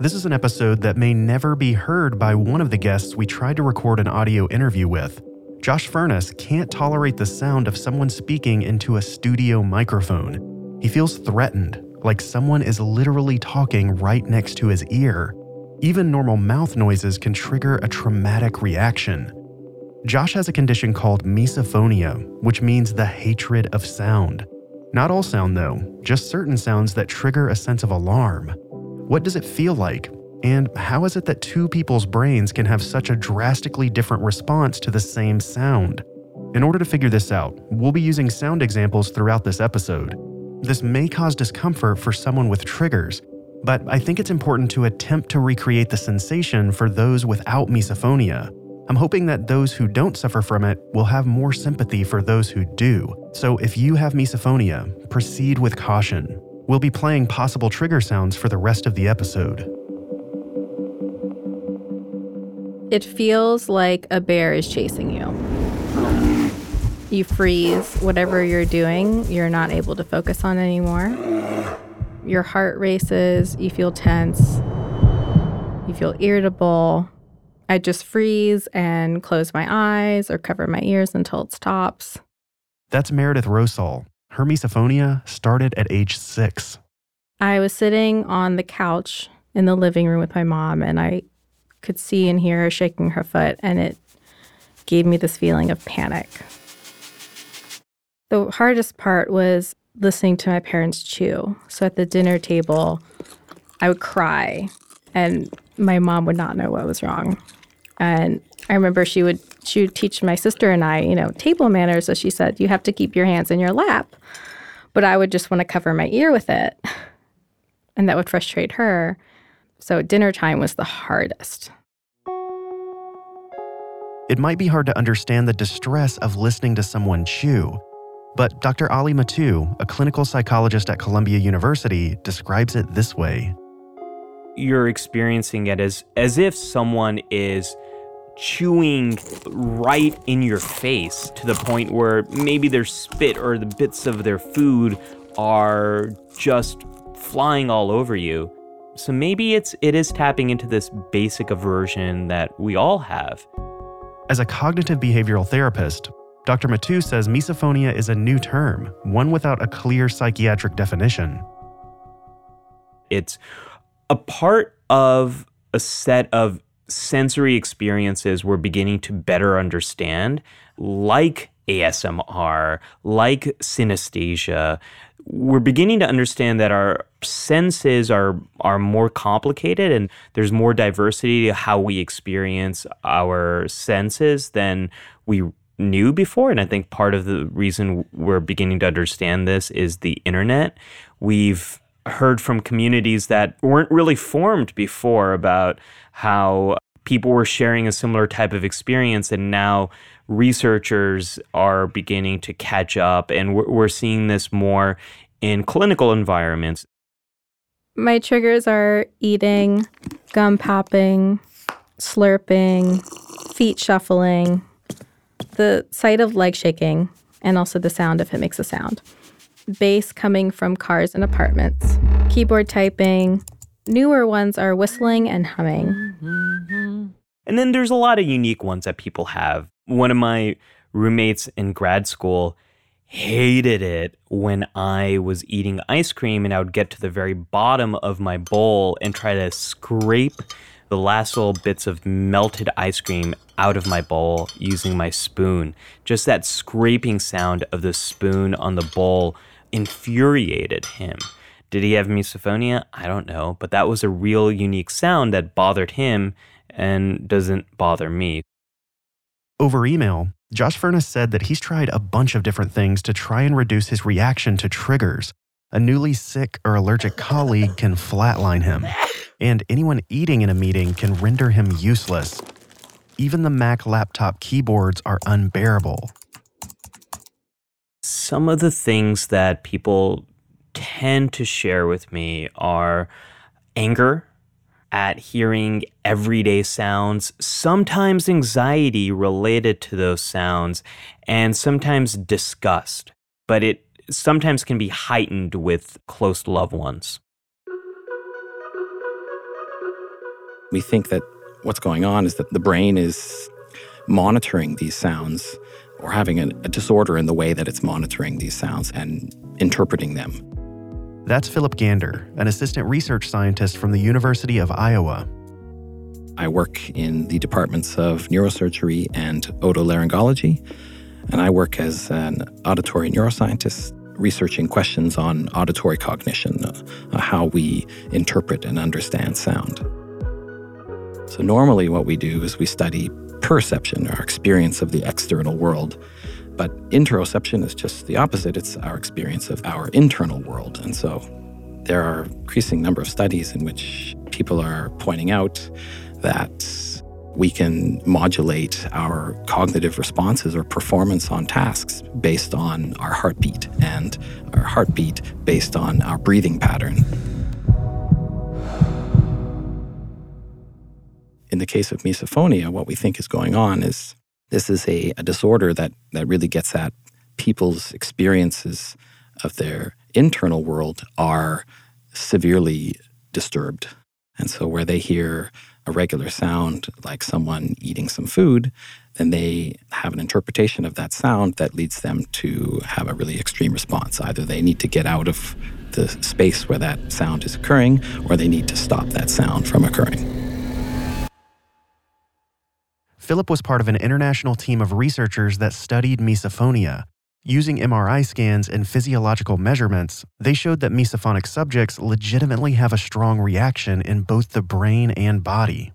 This is an episode that may never be heard by one of the guests we tried to record an audio interview with. Josh Furnas can't tolerate the sound of someone speaking into a studio microphone. He feels threatened, like someone is literally talking right next to his ear. Even normal mouth noises can trigger a traumatic reaction. Josh has a condition called misophonia, which means the hatred of sound. Not all sound, though, just certain sounds that trigger a sense of alarm. What does it feel like? And how is it that two people's brains can have such a drastically different response to the same sound? In order to figure this out, we'll be using sound examples throughout this episode. This may cause discomfort for someone with triggers, but I think it's important to attempt to recreate the sensation for those without misophonia. I'm hoping that those who don't suffer from it will have more sympathy for those who do. So if you have misophonia, proceed with caution. We'll be playing possible trigger sounds for the rest of the episode. It feels like a bear is chasing you. You freeze. Whatever you're doing, you're not able to focus on anymore. Your heart races. You feel tense. You feel irritable. I just freeze and close my eyes or cover my ears until it stops. That's Meredith Rosol, her misophonia started at age six. I was sitting on the couch in the living room with my mom, and I could see and hear her shaking her foot, and it gave me this feeling of panic. The hardest part was listening to my parents chew. So at the dinner table, I would cry, and my mom would not know what was wrong. And I remember she would she would teach my sister and I, you know, table manners. So she said, you have to keep your hands in your lap. But I would just want to cover my ear with it. And that would frustrate her. So dinner time was the hardest. It might be hard to understand the distress of listening to someone chew. But Dr. Ali Mattu, a clinical psychologist at Columbia University, describes it this way. You're experiencing it as, as if someone is chewing right in your face to the point where maybe their spit or the bits of their food are just flying all over you. So maybe it's it is tapping into this basic aversion that we all have. As a cognitive behavioral therapist, Dr. Mattu says misophonia is a new term, one without a clear psychiatric definition. It's a part of a set of sensory experiences we're beginning to better understand, like ASMR, like synesthesia, we're beginning to understand that our senses are are more complicated and there's more diversity to how we experience our senses than we knew before. And i think part of the reason we're beginning to understand this is the internet. We've heard from communities that weren't really formed before about how people were sharing a similar type of experience and now researchers are beginning to catch up and we're, seeing this more in clinical environments. My triggers are eating gum popping slurping feet shuffling the sight of leg shaking and also the sound if it makes a sound bass coming from cars and apartments. Keyboard typing. Newer ones are whistling and humming. And then there's a lot of unique ones that people have. One of my roommates in grad school hated it when I was eating ice cream and I would get to the very bottom of my bowl and try to scrape the last little bits of melted ice cream out of my bowl using my spoon. Just that scraping sound of the spoon on the bowl infuriated him. Did he have misophonia? I don't know, but that was a real unique sound that bothered him and doesn't bother me. Over email, Josh Furnas said that he's tried a bunch of different things to try and reduce his reaction to triggers. A newly sick or allergic colleague can flatline him, and anyone eating in a meeting can render him useless. even the Mac laptop keyboards are unbearable. Some of the things that people tend to share with me are anger at hearing everyday sounds, sometimes anxiety related to those sounds, and sometimes disgust. But it sometimes can be heightened with close loved ones. We think that what's going on is that the brain is monitoring these sounds or having a, a disorder in the way that it's monitoring these sounds and interpreting them. That's Phillip Gander, an assistant research scientist from the University of Iowa. I work in the departments of neurosurgery and otolaryngology, and I work as an auditory neuroscientist researching questions on auditory cognition, uh, how we interpret and understand sound. So, normally, what we do is we study perception, our experience of the external world. But interoception is just the opposite. It's our experience of our internal world. And so there are increasing number of studies in which people are pointing out that we can modulate our cognitive responses or performance on tasks based on our heartbeat and our heartbeat based on our breathing pattern. In the case of misophonia, what we think is going on is this is a, a disorder that, that really gets at people's experiences of their internal world are severely disturbed. And so, where they hear a regular sound like someone eating some food, then they have an interpretation of that sound that leads them to have a really extreme response. Either they need to get out of the space where that sound is occurring, or they need to stop that sound from occurring. Phillip was part of an international team of researchers that studied misophonia. Using MRI scans and physiological measurements, they showed that misophonic subjects legitimately have a strong reaction in both the brain and body.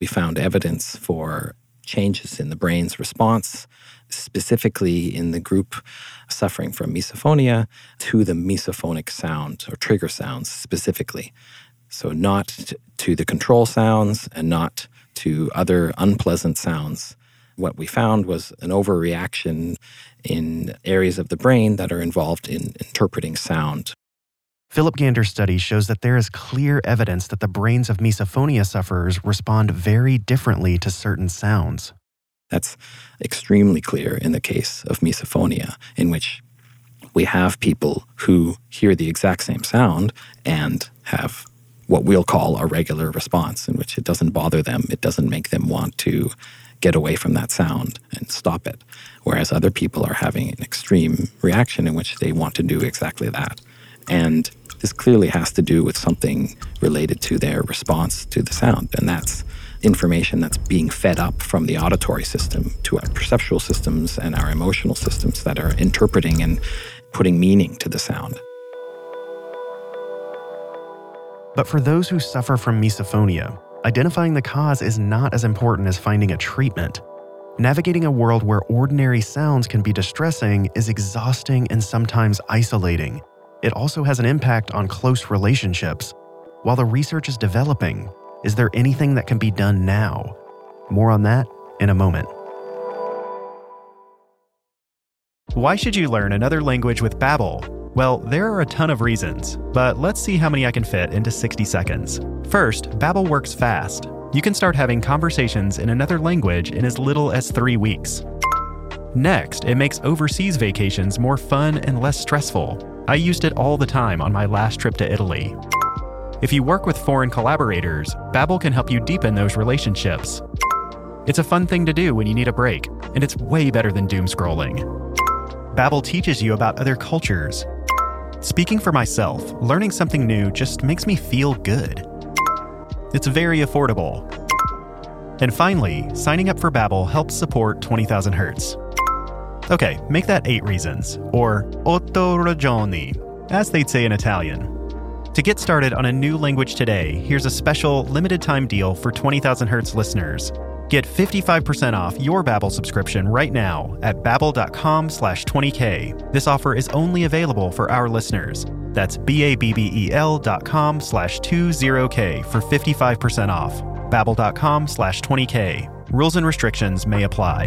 We found evidence for changes in the brain's response, specifically in the group suffering from misophonia, to the misophonic sound or trigger sounds specifically. So, not to the control sounds and not to other unpleasant sounds. What we found was an overreaction in areas of the brain that are involved in interpreting sound. Phillip Gander's study shows that there is clear evidence that the brains of misophonia sufferers respond very differently to certain sounds. That's extremely clear in the case of misophonia, in which we have people who hear the exact same sound and have what we'll call a regular response, in which it doesn't bother them, it doesn't make them want to get away from that sound and stop it. Whereas other people are having an extreme reaction in which they want to do exactly that. And this clearly has to do with something related to their response to the sound. And that's information that's being fed up from the auditory system to our perceptual systems and our emotional systems that are interpreting and putting meaning to the sound. But for those who suffer from misophonia, identifying the cause is not as important as finding a treatment. Navigating a world where ordinary sounds can be distressing is exhausting and sometimes isolating. It also has an impact on close relationships. While the research is developing, is there anything that can be done now? More on that in a moment. Why should you learn another language with Babbel? Well, there are a ton of reasons, but let's see how many I can fit into 60 seconds. First, Babbel works fast. You can start having conversations in another language in as little as 3 weeks. Next, it makes overseas vacations more fun and less stressful. I used it all the time on my last trip to Italy. If you work with foreign collaborators, Babbel can help you deepen those relationships. It's a fun thing to do when you need a break, and it's way better than doom scrolling. Babbel teaches you about other cultures, Speaking for myself, learning something new just makes me feel good. It's very affordable. And finally, signing up for Babbel helps support 20,000 Hertz. Okay, make that 8 reasons, or otto ragioni, as they'd say in Italian. To get started on a new language today, here's a special limited time deal for 20,000 Hertz listeners. Get 55% off your Babbel subscription right now at babbel.com slash 20k. This offer is only available for our listeners. That's B-A-B-B-E-L dot com slash 20k for 55% off. Babbel.com slash 20k. Rules and restrictions may apply.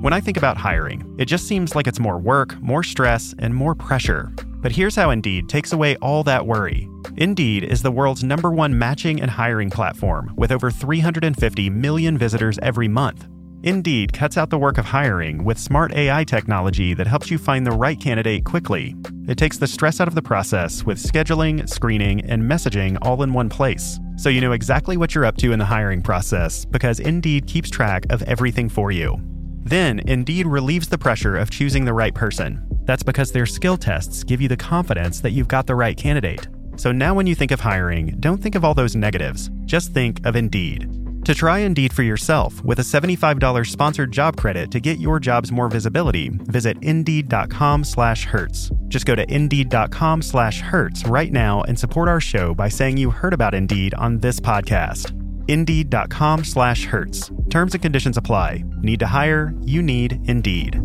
When I think about hiring, it just seems like it's more work, more stress, and more pressure. But here's how Indeed takes away all that worry. Indeed is the world's number one matching and hiring platform with over 350 million visitors every month. Indeed cuts out the work of hiring with smart AI technology that helps you find the right candidate quickly. It takes the stress out of the process with scheduling, screening, and messaging all in one place. So you know exactly what you're up to in the hiring process because Indeed keeps track of everything for you. Then, Indeed relieves the pressure of choosing the right person. That's because their skill tests give you the confidence that you've got the right candidate. So now, when you think of hiring, don't think of all those negatives. Just think of Indeed. To try Indeed for yourself with a $75 sponsored job credit to get your jobs more visibility, visit Indeed.com slash Hertz. Just go to Indeed.com slash Hertz right now and support our show by saying you heard about Indeed on this podcast. Indeed.com slash Hertz. Terms and conditions apply. Need to hire? You need Indeed.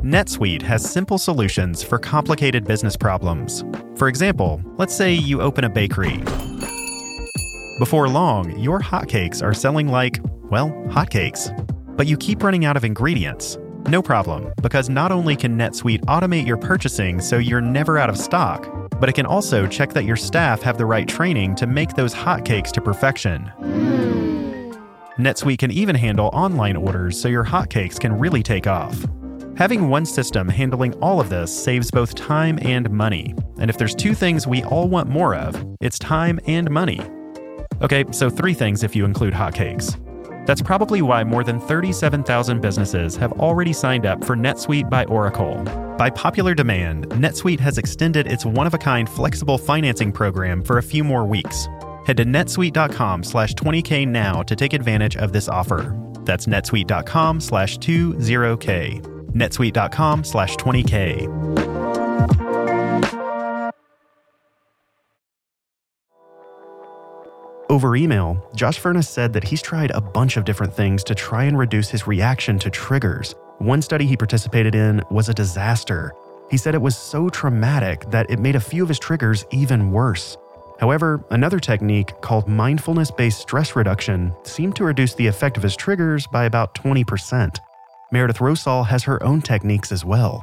NetSuite has simple solutions for complicated business problems. For example, let's say you open a bakery. Before long, your hotcakes are selling like, well, hotcakes. But you keep running out of ingredients. No problem, because not only can NetSuite automate your purchasing so you're never out of stock, but it can also check that your staff have the right training to make those hotcakes to perfection. Hmm. NetSuite can even handle online orders so your hotcakes can really take off. Having one system handling all of this saves both time and money. And if there's two things we all want more of, it's time and money. Okay, so three things if you include hotcakes. That's probably why more than 37,000 businesses have already signed up for NetSuite by Oracle. By popular demand, NetSuite has extended its one-of-a-kind flexible financing program for a few more weeks. Head to netsuite.com slash 20k now to take advantage of this offer. That's netsuite.com slash 20k. netsuite.com slash 20k. Over email, Josh Furnas said that he's tried a bunch of different things to try and reduce his reaction to triggers. One study he participated in was a disaster. He said it was so traumatic that it made a few of his triggers even worse. However, another technique called mindfulness based stress reduction seemed to reduce the effect of his triggers by about 20%. Meredith Rosol has her own techniques as well.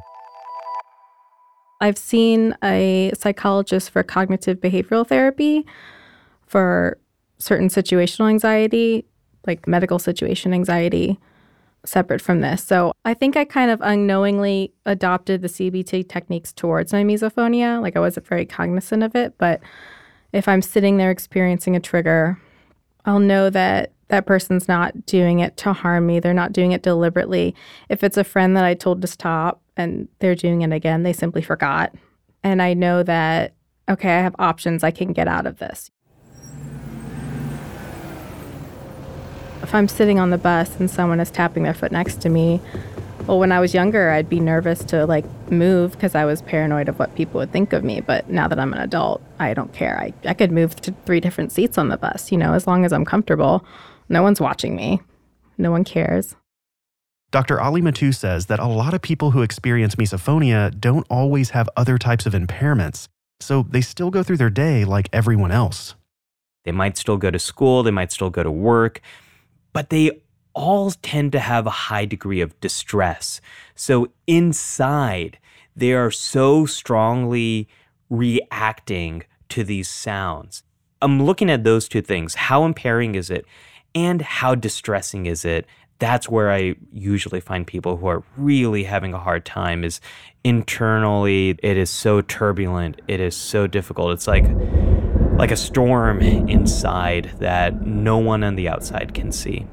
I've seen a psychologist for cognitive behavioral therapy for certain situational anxiety, like medical situation anxiety, separate from this. So I think I kind of unknowingly adopted the CBT techniques towards my misophonia. Like I wasn't very cognizant of it, but if I'm sitting there experiencing a trigger, I'll know that that person's not doing it to harm me. They're not doing it deliberately. If it's a friend that I told to stop and they're doing it again, they simply forgot. And I know that, okay, I have options. I can get out of this. If I'm sitting on the bus and someone is tapping their foot next to me, well, when I was younger, I'd be nervous to like move because I was paranoid of what people would think of me. But now that I'm an adult, I don't care. I, I could move to three different seats on the bus, you know, as long as I'm comfortable. No one's watching me, no one cares. Dr. Ali Mattu says that a lot of people who experience misophonia don't always have other types of impairments, so they still go through their day like everyone else. They might still go to school, they might still go to work, but they all tend to have a high degree of distress. So inside, they are so strongly reacting to these sounds. I'm looking at those two things. How impairing is it? And how distressing is it? That's where I usually find people who are really having a hard time is internally it is so turbulent, it is so difficult. It's like like a storm inside that no one on the outside can see.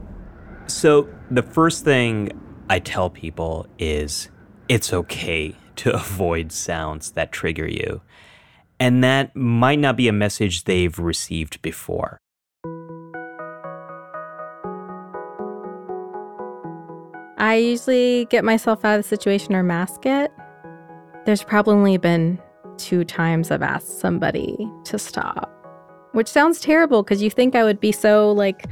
So, the first thing I tell people is it's okay to avoid sounds that trigger you. And that might not be a message they've received before. I usually get myself out of the situation or mask it. There's probably been two times I've asked somebody to stop, which sounds terrible because you think I would be so like,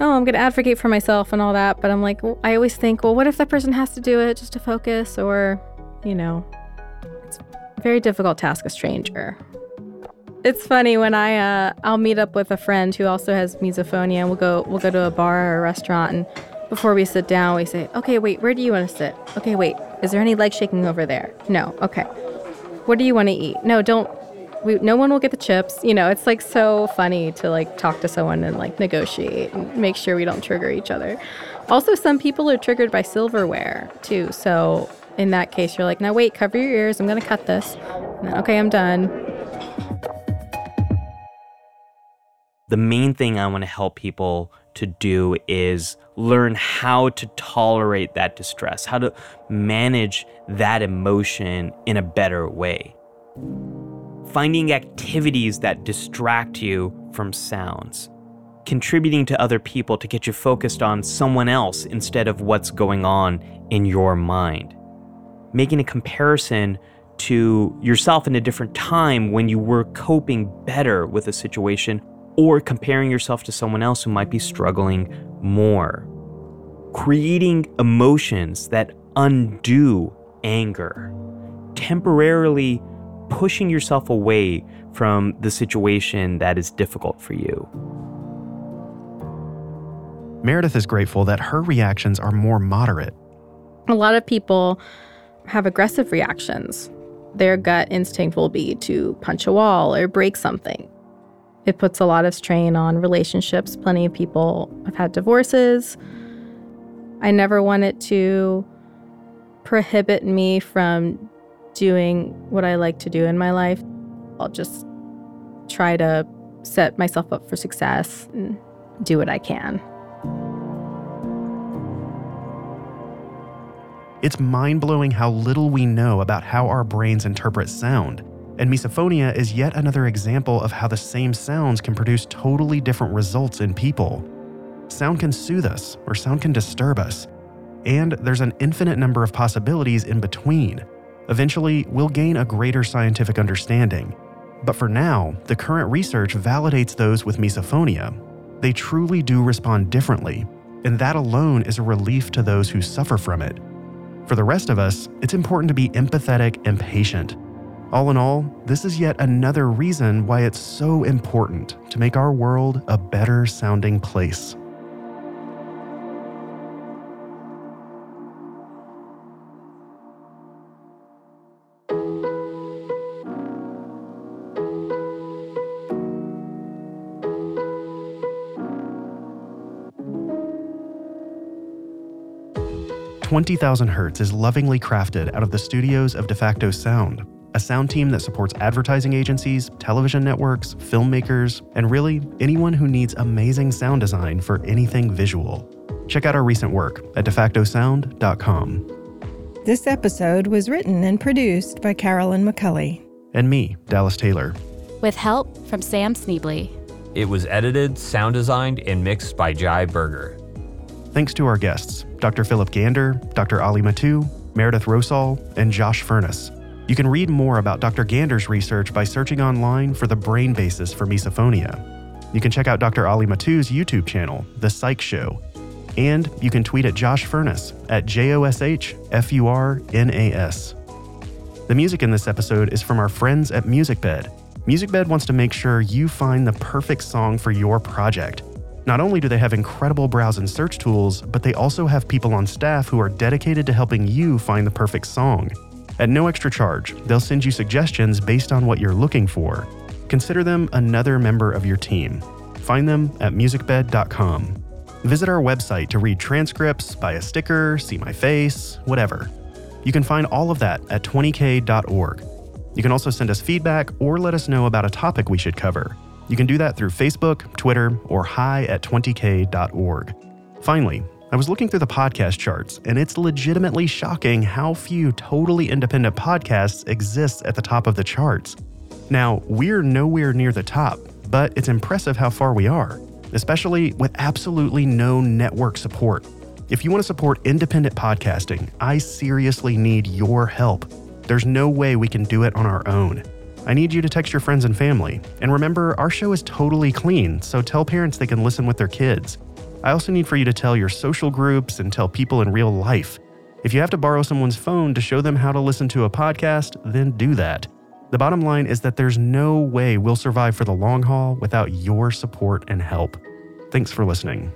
oh, I'm going to advocate for myself and all that. But I'm like, well, I always think, well, what if that person has to do it just to focus? Or, you know, it's very difficult to ask a stranger. It's funny when I uh, I'll meet up with a friend who also has misophonia. We'll go we'll go to a bar or a restaurant and before we sit down, we say, okay, wait, where do you want to sit? Okay, wait, is there any leg shaking over there? No, okay. What do you want to eat? No, don't. We, no one will get the chips. You know, it's like so funny to like talk to someone and like negotiate and make sure we don't trigger each other. Also, some people are triggered by silverware too. So in that case, you're like, now wait, cover your ears. I'm going to cut this. Then, okay, I'm done. The main thing I want to help people to do is learn how to tolerate that distress, how to manage that emotion in a better way. Finding activities that distract you from sounds. Contributing to other people to get you focused on someone else instead of what's going on in your mind. Making a comparison to yourself in a different time when you were coping better with a situation or comparing yourself to someone else who might be struggling more. Creating emotions that undo anger, temporarily pushing yourself away from the situation that is difficult for you. Meredith is grateful that her reactions are more moderate. A lot of people have aggressive reactions. Their gut instinct will be to punch a wall or break something. It puts a lot of strain on relationships. Plenty of people have had divorces. I never want it to prohibit me from doing what I like to do in my life. I'll just try to set myself up for success and do what I can. It's mind blowing how little we know about how our brains interpret sound. And misophonia is yet another example of how the same sounds can produce totally different results in people. Sound can soothe us, or sound can disturb us. And there's an infinite number of possibilities in between. Eventually, we'll gain a greater scientific understanding. But for now, the current research validates those with misophonia. They truly do respond differently, and that alone is a relief to those who suffer from it. For the rest of us, it's important to be empathetic and patient all in all, this is yet another reason why it's so important to make our world a better sounding place. Twenty Thousand Hertz is lovingly crafted out of the studios of DeFacto Sound, a sound team that supports advertising agencies, television networks, filmmakers, and really anyone who needs amazing sound design for anything visual. Check out our recent work at defactosound.com. This episode was written and produced by Carolyn McCulley. And me, Dallas Taylor. With help from Sam Sneebly. It was edited, sound designed, and mixed by Jai Berger. Thanks to our guests, Dr. Phillip Gander, Dr. Ali Mattu, Meredith Rosol, and Josh Furnas. You can read more about Dr. Gander's research by searching online for the brain basis for misophonia. You can check out Dr. Ali Mattu's YouTube channel, The Psych Show. And you can tweet at Josh Furnas at J O S H F U R N A S. The music in this episode is from our friends at MusicBed. MusicBed wants to make sure you find the perfect song for your project. Not only do they have incredible browse and search tools, but they also have people on staff who are dedicated to helping you find the perfect song. At no extra charge, they'll send you suggestions based on what you're looking for. Consider them another member of your team. Find them at musicbed.com. Visit our website to read transcripts, buy a sticker, see my face, whatever. You can find all of that at 20k.org. You can also send us feedback or let us know about a topic we should cover. You can do that through Facebook, Twitter, or hi at 20k.org. Finally, I was looking through the podcast charts, and it's legitimately shocking how few totally independent podcasts exist at the top of the charts. Now, we're nowhere near the top, but it's impressive how far we are, especially with absolutely no network support. If you want to support independent podcasting, I seriously need your help. There's no way we can do it on our own. I need you to text your friends and family. And remember, our show is totally clean, so tell parents they can listen with their kids. I also need for you to tell your social groups and tell people in real life. If you have to borrow someone's phone to show them how to listen to a podcast, then do that. The bottom line is that there's no way we'll survive for the long haul without your support and help. Thanks for listening.